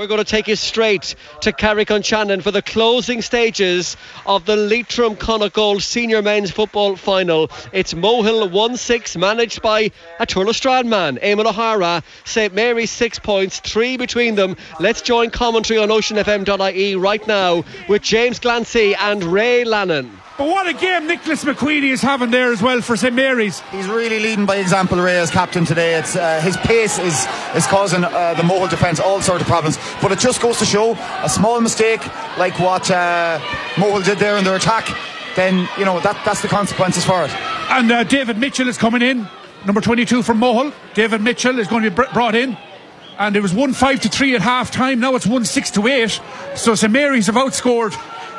We're going to take you straight to Carrick on Shannon for the closing stages of the Leitrim Connacht Gold Senior Men's Football Final. It's Mohill 1 6, managed by a Tourlestrane man, Eamon O'Hara. St Mary's six points, three between them. Let's join commentary on oceanfm.ie right now with James Glancy and Ray Lannon. But what a game Nicholas McQueenie is having there as well for St Mary's. He's really leading by example, Ray, as captain today. It's uh, his pace is is causing uh, the Mohill defence all sorts of problems. But it just goes to show a small mistake like what uh, did there in their attack. Then you know that that's the consequences for it. And uh, David Mitchell is coming in, number 22 from Mohill. David Mitchell is going to be br- brought in. And it was 1 5 to 3 at half time. Now it's 1 6 to 8. So St Mary's have outscored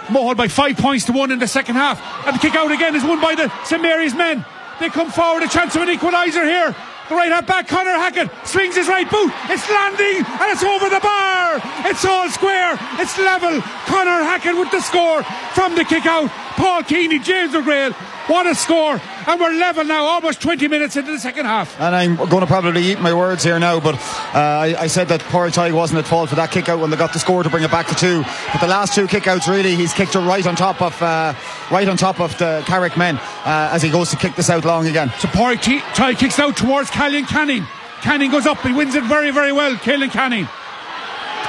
Mohill by five points to one in the second half. And the kick out again is won by the St Mary's men. They come forward, a chance of an equaliser here. The right half back, Connor Hackett swings his right boot. It's landing and it's over the bar. It's all square. It's level. Connor Hackett with the score from the kick out. Paul Keeney, James McGrail. What a score. And we're level now, almost 20 minutes into the second half. And I'm going to probably eat my words here now, but uh, I, I, said that Portaig wasn't at fault for that kick out when they got the score to bring it back to two. But the last two kick outs, really, he's kicked it right on top of uh, right on top of the Carrick men uh, as he goes to kick this out long again. So Portaig kicks out towards Callan Canning. Canning goes up, he wins it very, very well. Callan Canning.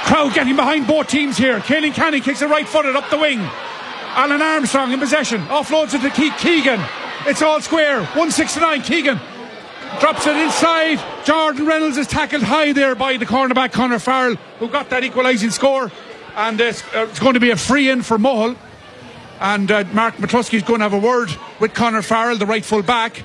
Crowd getting behind both teams here. Callan Canning kicks it right footed up the wing. Alan Armstrong in possession. Offloads it to Keegan. It's all square. 169. Keegan drops it inside. Jordan Reynolds is tackled high there by the cornerback Connor Farrell, who got that equalising score. And it's, uh, it's, going to be a free in for Mohill. And uh, Mark McCluskey is going to have a word with Connor Farrell, the right full back,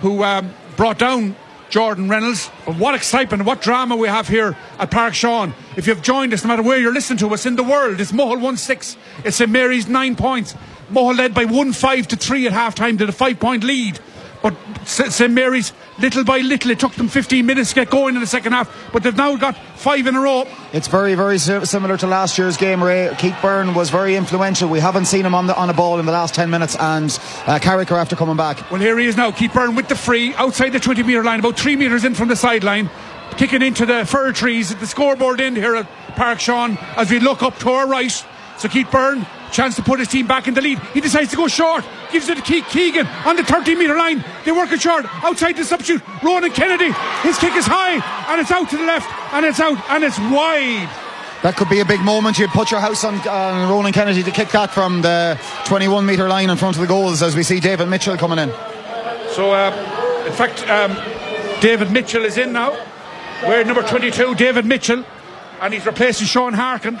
who um, brought down Jordan Reynolds. But what excitement, what drama we have here at Park Sean. If you've joined us, no matter where you're listening to us in the world, it's Mohill 1 6. It's St Mary's 9 points. Mohill led by 1 5 to 3 at half time to the 5 point lead. But St Mary's, little by little, it took them 15 minutes to get going in the second half, but they've now got five in a row. It's very, very similar to last year's game, Ray. Keith Byrne was very influential. We haven't seen him on the on a ball in the last 10 minutes, and uh, Carrick after coming back. Well, here he is now, Keith Byrne with the free outside the 20 metre line, about three metres in from the sideline, kicking into the fir trees at the scoreboard end here at Park Sean as we look up to our right. So Keith Byrne Chance to put his team back in the lead. He decides to go short. Gives it to Ke- Keegan on the 30 metre line. They work it short. Outside the substitute. Ronan Kennedy. His kick is high. And it's out to the left. And it's out. And it's wide. That could be a big moment. You'd put your house on, on Ronan Kennedy to kick that from the 21 metre line in front of the goals as we see David Mitchell coming in. So, uh, in fact, um, David Mitchell is in now. We're number 22, David Mitchell. And he's replacing Sean Harkin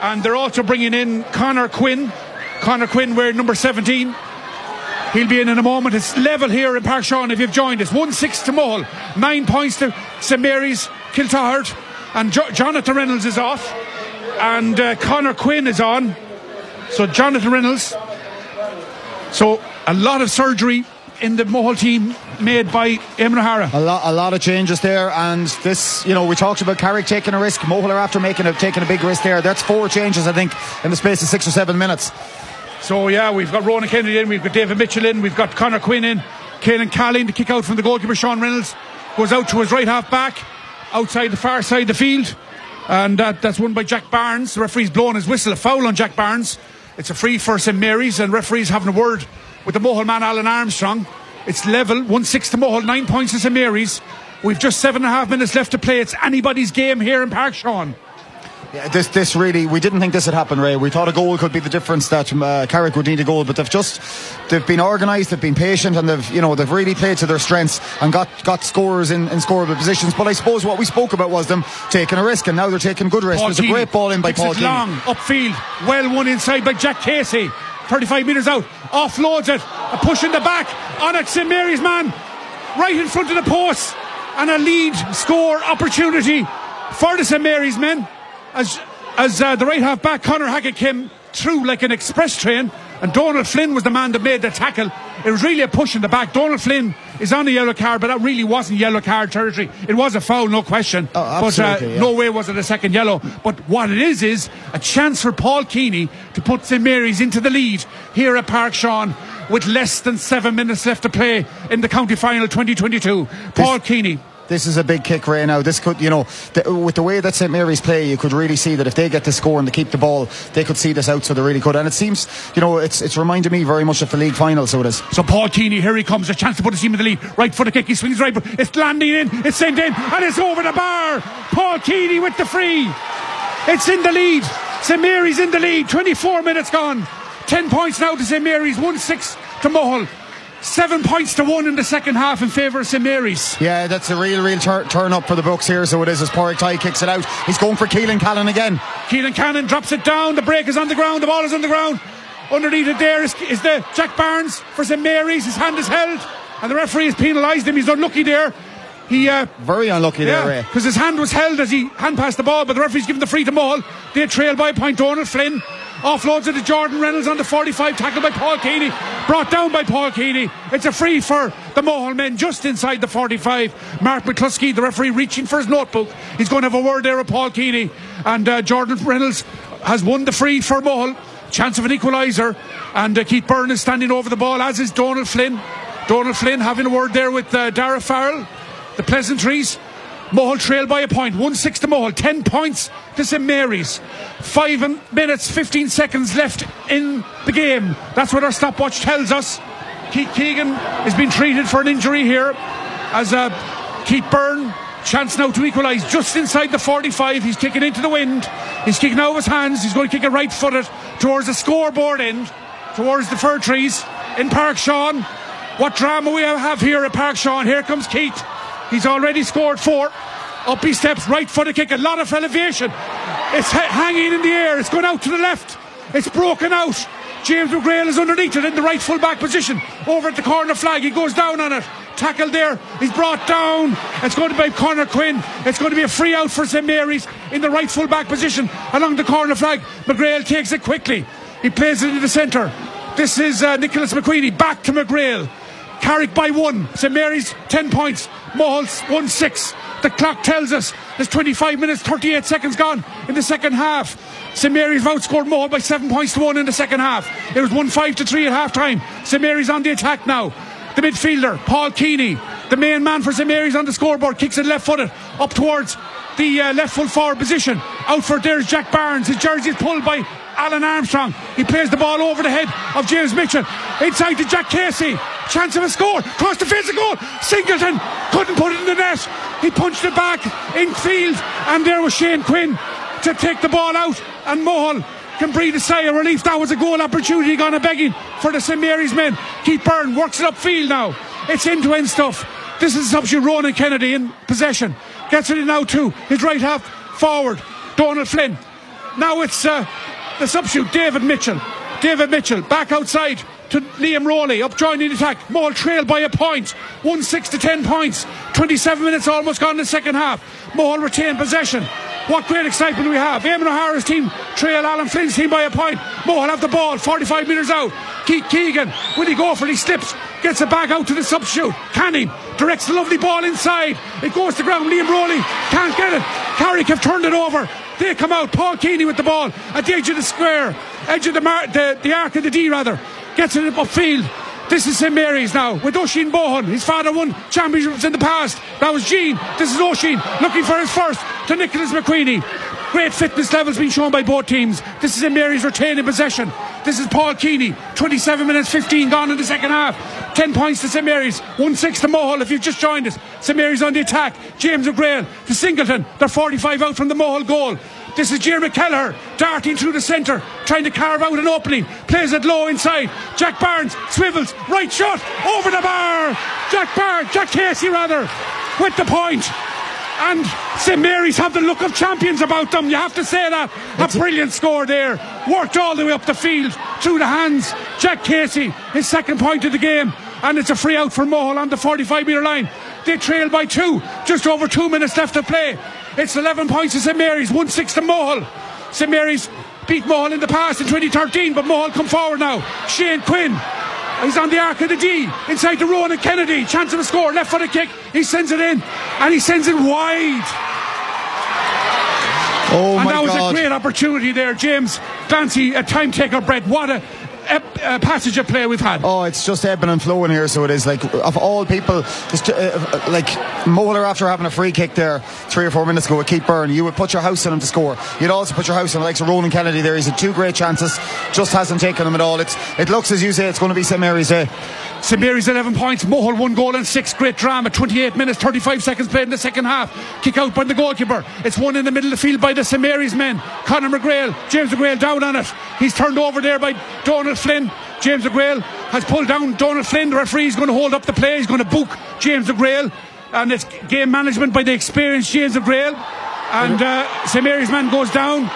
and they're also bringing in Connor Quinn. Connor Quinn, we're number 17. He'll be in in a moment. It's level here in Park Sean if you've joined us. 1 6 to Mohill, 9 points to St Mary's, Kiltoghert, and jo- Jonathan Reynolds is off, and uh, Connor Quinn is on. So, Jonathan Reynolds. So, a lot of surgery in the Mohill team made by Eamon O'Hara. A lot, a lot of changes there, and this, you know, we talked about Carrick taking a risk. Mohill are after making a taking a big risk there. That's four changes, I think, in the space of six or seven minutes. So yeah, we've got Ronan Kennedy in, we've got David Mitchell in, we've got Connor Quinn in, Caelan Callan to kick out from the goalkeeper. Sean Reynolds goes out to his right half back, outside the far side of the field, and that, that's won by Jack Barnes. The referee's blowing his whistle, a foul on Jack Barnes. It's a free for St Mary's, and referees having a word with the Mohill man Alan Armstrong. It's level, 1 6 to Mohill, 9 points to St Mary's. We've just seven and a half minutes left to play. It's anybody's game here in Park Sean. Yeah, this this really we didn't think this would happen, Ray. We thought a goal could be the difference that uh, Carrick would need a goal, but they've just they've been organised, they've been patient, and they've you know they've really played to their strengths and got got scores in, in scoreable positions. But I suppose what we spoke about was them taking a risk, and now they're taking good risk. Paul There's a great ball in by Paul long upfield, well won inside by Jack Casey. 35 metres out, offloads it, a push in the back on it, St. Mary's man, right in front of the post, and a lead score opportunity for the St. Mary's men. As as uh, the right half back Connor Hackett came through like an express train and Donald Flynn was the man that made the tackle. It was really a push in the back. Donald Flynn is on the yellow card, but that really wasn't yellow card territory. It was a foul, no question. Oh, but uh, yeah. no way was it a second yellow. But what it is is a chance for Paul Keeney to put St Mary's into the lead here at Park Sean with less than seven minutes left to play in the county final 2022. Paul Keeney. This is a big kick right now. This could, you know, the, with the way that St Mary's play, you could really see that if they get to score and to keep the ball, they could see this out. So they're really could. And it seems, you know, it's it's reminded me very much of the league final. So it is. So Paul Keaney, here he comes, a chance to put his team in the lead. Right foot a kick, he swings right, but it's landing in, it's sent in, and it's over the bar. Paul Keaney with the free. It's in the lead. St Mary's in the lead. 24 minutes gone. 10 points now to St Mary's. 1 6 to Mohill. Seven points to one in the second half in favour of St Mary's. Yeah, that's a real, real tur- turn up for the books here. So it is as Porrick Ty kicks it out. He's going for Keelan Callan again. Keelan Cannon drops it down. The break is on the ground. The ball is on the ground. Underneath it there is, is the Jack Barnes for St Mary's. His hand is held, and the referee has penalised him. He's unlucky there. He uh, very unlucky yeah, there, Because his hand was held as he hand passed the ball, but the referee's given the free to Mohill. They trail by a point. Donald Flynn offloads it to Jordan Reynolds on the 45, tackled by Paul Keaney, brought down by Paul Keaney. It's a free for the Mohill men just inside the 45. Mark McCluskey, the referee, reaching for his notebook. He's going to have a word there with Paul Keaney, and uh, Jordan Reynolds has won the free for Mohill. Chance of an equaliser, and uh, Keith Byrne is standing over the ball, as is Donald Flynn. Donald Flynn having a word there with uh, Dara Farrell the pleasantries. Mohill trail by a point, 1 6 to Mohill, 10 points to St Mary's. 5 minutes, 15 seconds left in the game. That's what our stopwatch tells us. Keith Keegan has been treated for an injury here as uh, Keith Byrne. Chance now to equalise just inside the 45. He's kicking into the wind. He's kicking out of his hands. He's going to kick it right footed towards the scoreboard end, towards the fir trees in Park Sean. What drama we have here at Park Sean. Here comes Keith. He's already scored four. Up he steps, right for the kick, a lot of elevation. It's ha- hanging in the air, it's going out to the left. It's broken out. James McGrail is underneath it in the right full back position. Over at the corner flag, he goes down on it. Tackled there, he's brought down. It's going to be Connor Quinn. It's going to be a free out for St Mary's in the right full back position along the corner flag. McGrail takes it quickly. He plays it in the centre. This is uh, Nicholas McQueenie back to McGrail. Carrick by one. St Mary's 10 points. Mohill's 1 6. The clock tells us there's 25 minutes, 38 seconds gone in the second half. St Mary's outscored Mohill by 7 points to 1 in the second half. It was 1 5 to 3 at half time. St Mary's on the attack now. The midfielder, Paul Keaney, the main man for St Mary's on the scoreboard, kicks it left footed up towards the uh, left full forward position. Out for there's Jack Barnes. His jersey is pulled by Alan Armstrong. He plays the ball over the head of James Mitchell. Inside to Jack Casey. Chance of a score. Cross the field, a goal. Singleton couldn't put it in the net. He punched it back in field. And there was Shane Quinn to take the ball out. And Mohill can breathe a sigh of relief. That was a goal opportunity gone a begging for the St Mary's men. Keith Byrne works it upfield now. It's end to end stuff. This is substitute Ronan Kennedy in possession. Gets it in now too. His right half forward. Donald Flynn. Now it's uh, the substitute David Mitchell. David Mitchell back outside to Liam Rowley up joining the attack. Maul trail by a point. 1 6 to 10 points. 27 minutes almost gone in the second half. Maul retain possession. What great excitement we have. Eamon O'Hara's team trail Alan Flynn's team by a point. Maul have the ball 45 metres out. Keith Keegan, will he go for it? He slips, gets it back out to the substitute. Canning directs the lovely ball inside. It goes to ground. Liam Rowley can't get it. Carrick have turned it over. They come out. Paul Keaney with the ball at the edge of the square, edge of the, mar- the, the arc of the D rather. Gets it upfield. This is St Mary's now with Oisin Bohan. His father won championships in the past. That was Gene. This is Oisin looking for his first to Nicholas McQueenie. Great fitness levels being shown by both teams. This is St Mary's retaining possession. This is Paul Keaney. 27 minutes 15 gone in the second half. 10 points to St Mary's. 1 6 to Mohill if you've just joined us. St Mary's on the attack. James McGrail to Singleton. They're 45 out from the Mohill goal. This is Jeremy Kelleher darting through the centre, trying to carve out an opening. Plays it low inside. Jack Barnes swivels, right shot, over the bar. Jack Barnes, Jack Casey rather, with the point. And St Mary's have the look of champions about them. You have to say that. A brilliant score there. Worked all the way up the field through the hands. Jack Casey, his second point of the game. And it's a free out for Mohill on the 45 metre line. They trail by two. Just over two minutes left to play. It's 11 points to St Mary's, 1 6 to Mohill. St Mary's beat Mohill in the past in 2013, but Mohill come forward now. Shane Quinn. He's on the arc of the D, inside the Ronan Kennedy. Chance of a score, left foot a kick. He sends it in, and he sends it wide. Oh and that was God. a great opportunity there, James Glancy, a time taker, Brett. What a uh, passage of play we've had. Oh, it's just ebbing and flowing here. So it is like of all people, just, uh, uh, like Molar after having a free kick there three or four minutes ago with Keith Byrne, you would put your house on him to score. You'd also put your house on of Ronan Kennedy there. He's had two great chances, just hasn't taken them at all. It's it looks as you say it's going to be St Mary's day. St Mary's 11 points, Mohill one goal and six. Great drama. 28 minutes, 35 seconds played in the second half. Kick out by the goalkeeper. It's one in the middle of the field by the St men. Conor McGrail, James McGrail down on it. He's turned over there by Donald Flynn. James McGrail has pulled down Donald Flynn. The referee is going to hold up the play. He's going to book James McGrail. And it's game management by the experienced James McGrail. And uh, man goes down.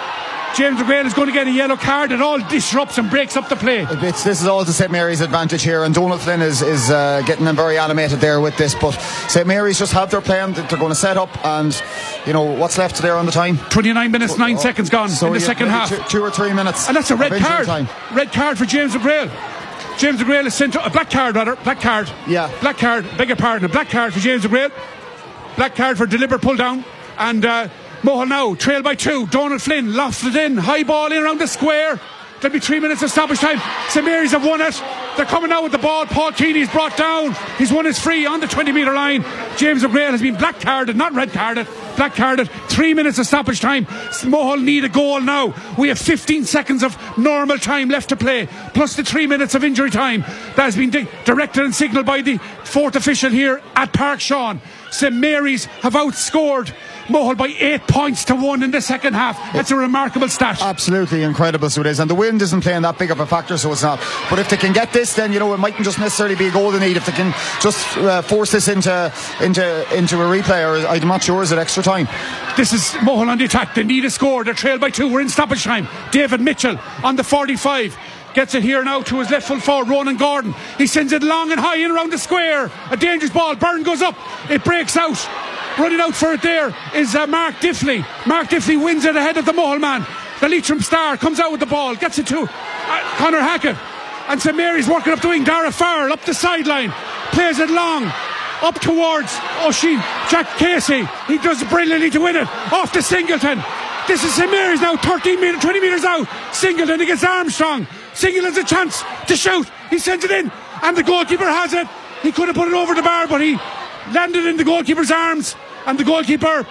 James McGrail is going to get a yellow card. It all disrupts and breaks up the play. It's, this is all to St Mary's advantage here, and Donald Flynn is, is uh, getting them very animated there with this. But St Mary's just have their plan. that They're going to set up, and you know what's left there on the time. 29 minutes, nine oh, seconds gone so in the second half. Two, two, or three minutes. And that's a red card. Time. Red card for James McGrail. James McGrail is sent a black card, rather. Black card. Yeah. Black card. Beg your pardon. A black card for James McGrail. Black card for deliberate pull down. And uh, Mohill now, trail by two. Donald Flynn lofted in, high ball in around the square. There'll be three minutes of stoppage time. St Mary's have won it. They're coming out with the ball. Paul Keeney's brought down. He's won his free on the 20 metre line. James O'Grady has been black carded, not red carded. Black carded. Three minutes of stoppage time. Mohill need a goal now. We have 15 seconds of normal time left to play, plus the three minutes of injury time that has been di- directed and signalled by the fourth official here at Park Sean. St Mary's have outscored Mohill by eight points to one in the second half. That's a remarkable stat. Absolutely incredible, so it is. And the wind isn't playing that big of a factor, so it's not. But if they can get this, then you know it mightn't just necessarily be a goal they need. If they can just uh, force this into into into a replay, or I'm not sure is it extra time. This is Mohill on the attack. They need a score. They're trailed by two. We're in stoppage time. David Mitchell on the 45 gets it here now to his left full forward, Ronan Gordon. He sends it long and high in around the square. A dangerous ball. Byrne goes up. It breaks out. Running out for it there is uh, Mark Diffley. Mark Diffley wins it ahead of the Mohill man. The Leitrim star comes out with the ball, gets it to uh, Connor Hackett. And St Mary's working up the wing. Dara Farrell up the sideline. Plays it long. Up towards Oisin. Jack Casey. He does brilliantly to win it. Off to Singleton. This is St Mary's now, 13 metres, 20 metres out. Singleton against Armstrong. Singleton's a chance to shoot. He sends it in. And the goalkeeper has it. He could have put it over the bar, but he landed in the goalkeeper's arms, and the goalkeeper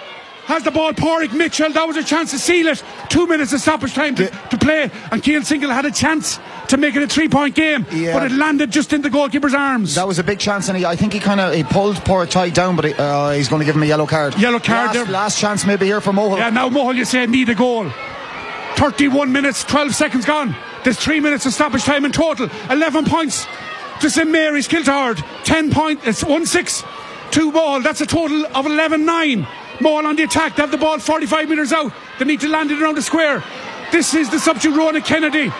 has the ball. Porrick Mitchell, that was a chance to seal it. Two minutes of stoppage time to, to play, and Keane Single had a chance to make it a three point game, yeah. but it landed just in the goalkeeper's arms. That was a big chance, and he, I think he kind of he pulled Porrick tight down, but he, uh, he's going to give him a yellow card. Yellow card last, last, chance maybe here for Mohill. Yeah, now Mohill, you say, need a goal. 31 minutes, 12 seconds gone. There's three minutes of stoppage time in total. 11 points to St Mary's Kiltoghert. 10 points, it's 1 6 two ball. That's a total of 11 9. Ball on the attack. They have the ball 45 metres out. They need to land it around the square. This is the substitute Ronan Kennedy.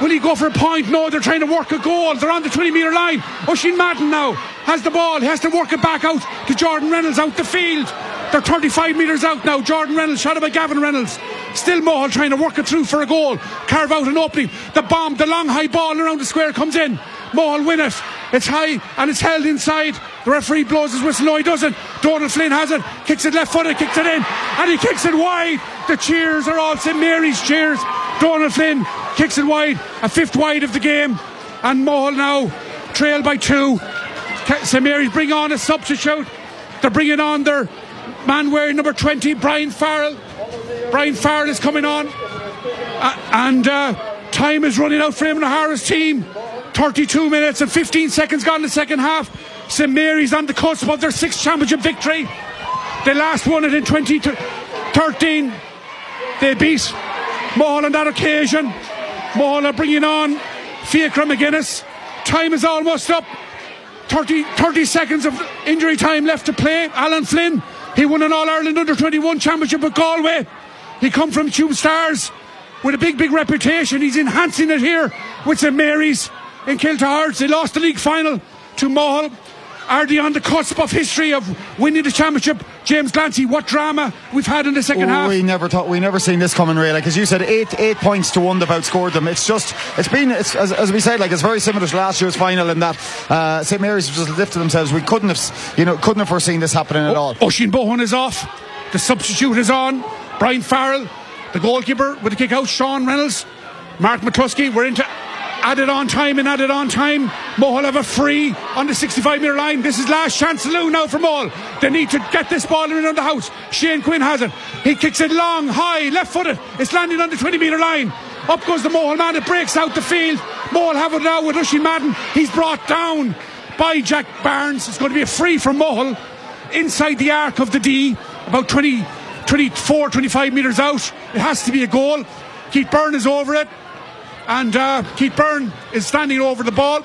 Will he go for a point? No, they're trying to work a goal. They're on the 20 metre line. Oisin Madden now has the ball. He has to work it back out to Jordan Reynolds out the field. They're 35 metres out now. Jordan Reynolds, shot by Gavin Reynolds. Still Mohill trying to work it through for a goal. Carve out an opening. The bomb, the long high ball around the square comes in. Mohill win it. It's high and it's held inside. The referee blows his whistle. No, he doesn't. Donald Flynn has it. Kicks it left footed, kicks it in, and he kicks it wide. The cheers are all St Mary's cheers. Donald Flynn kicks it wide, a fifth wide of the game, and Mohill now trail by two. St Mary's bring on a substitute. They're bringing on their man wearing number 20, Brian Farrell. Brian Farrell is coming on, uh, and uh, time is running out for him and O'Hara's team. 32 minutes and 15 seconds gone in the second half. St Mary's on the cusp of their sixth championship victory. They last won it in 2013. They beat Mohill on that occasion. Mohill are bringing on Fiacre McGuinness. Time is almost up. 30, 30 seconds of injury time left to play. Alan Flynn, he won an All Ireland Under 21 championship with Galway. He come from Tuam Stars with a big, big reputation. He's enhancing it here with St Mary's in Kiltoghert. They lost the league final to Mohill. Are they on the cusp of history of winning the championship? James Glancy, what drama we've had in the second oh, half. We never thought we never seen this coming really. Like as you said, eight eight points to one they've outscored them. It's just it's been it's, as, as, we said like it's very similar to last year's final in that uh, St Mary's just lifted themselves. We couldn't have you know couldn't have foreseen this happening at all. Oisin Bohan is off. The substitute is on. Brian Farrell, the goalkeeper with the kick out. Sean Reynolds, Mark McCluskey. We're into Added on time and added on time. Mohill have a free on the 65 metre line. This is last chance saloon now for Mohill. They need to get this ball in on the house. Shane Quinn has it. He kicks it long, high, left footed. It's landing on the 20 metre line. Up goes the Mohill man. It breaks out the field. Mohill have it now with Oisin Madden. He's brought down by Jack Barnes. It's going to be a free from Mohill inside the arc of the D, about 20, 24, 25 metres out. It has to be a goal. Keith Byrne is over it. And uh, Keith Byrne is standing over the ball.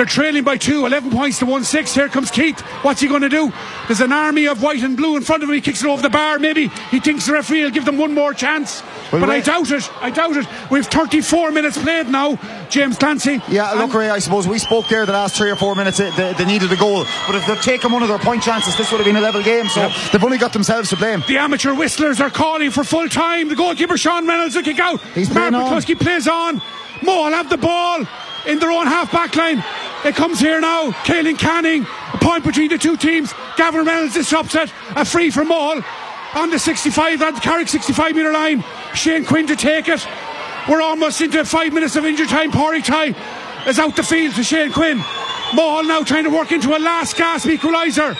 They're trailing by two, 11 points to 1 6. Here comes Keith. What's he going to do? There's an army of white and blue in front of him. He kicks it over the bar. Maybe he thinks the referee will give them one more chance. Well, but I doubt it. I doubt it. We've 34 minutes played now, James Glancy. Yeah, look, Ray, I suppose we spoke there the last three or four minutes. They, they, needed a goal, but if they'd taken one of their point chances, this would have been a level game. So they've only got themselves to blame. The amateur whistlers are calling for full time. The goalkeeper Sean Reynolds will kick out. He's Mark. McCluskey plays on. Moore have the ball in their own half back line. It comes here now. Kaelin Canning, a point between the two teams. Gavin Reynolds disrupts it. A free from Moore on the 65, on the Carrick 65 metre line. Shane Quinn to take it. We're almost into five minutes of injury time. Pori Tai is out the field to Shane Quinn. Mohill now trying to work into a last gasp equaliser.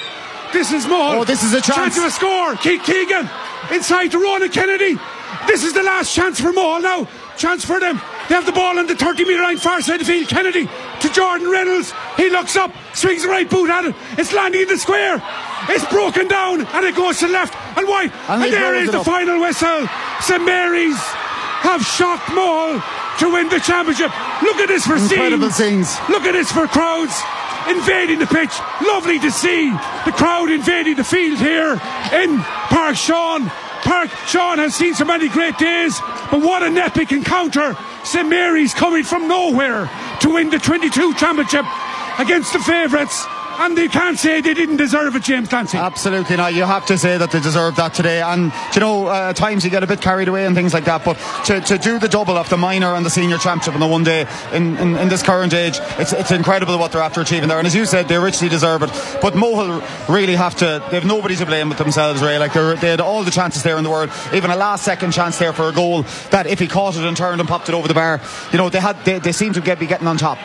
This is Mohill. Oh, this is a chance. Chance of a score. Keith Keegan inside to Ronan Kennedy. This is the last chance for Mohill now. Chance for them. They have the ball on the 30 metre line, far side of the field. Kennedy to Jordan Reynolds. He looks up, swings the right boot at it. It's landing in the square. It's broken down and it goes to left and wide. And And, there is the up. final whistle. St Mary's have shocked Mohill to win the championship. Look at this for Incredible scenes. scenes. Look at this for crowds invading the pitch. Lovely to see the crowd invading the field here in Park Sean. Park Sean has seen so many great days, but what an epic encounter. St Mary's coming from nowhere to win the 22 championship against the favourites. And they can't say they didn't deserve it, James Glancy. Absolutely not. You have to say that they deserve that today. And, you know, uh, at times you get a bit carried away and things like that. But to, to do the double of the minor and the senior championship in the one day in, in, in this current age, it's, it's incredible what they're after achieving there. And as you said, they richly deserve it. But Mohill really have to, they have nobody to blame but themselves, Ray. Like, they had all the chances there in the world. Even a last second chance there for a goal that if he caught it and turned and popped it over the bar, you know, they had, they, they seem to get, be getting on top.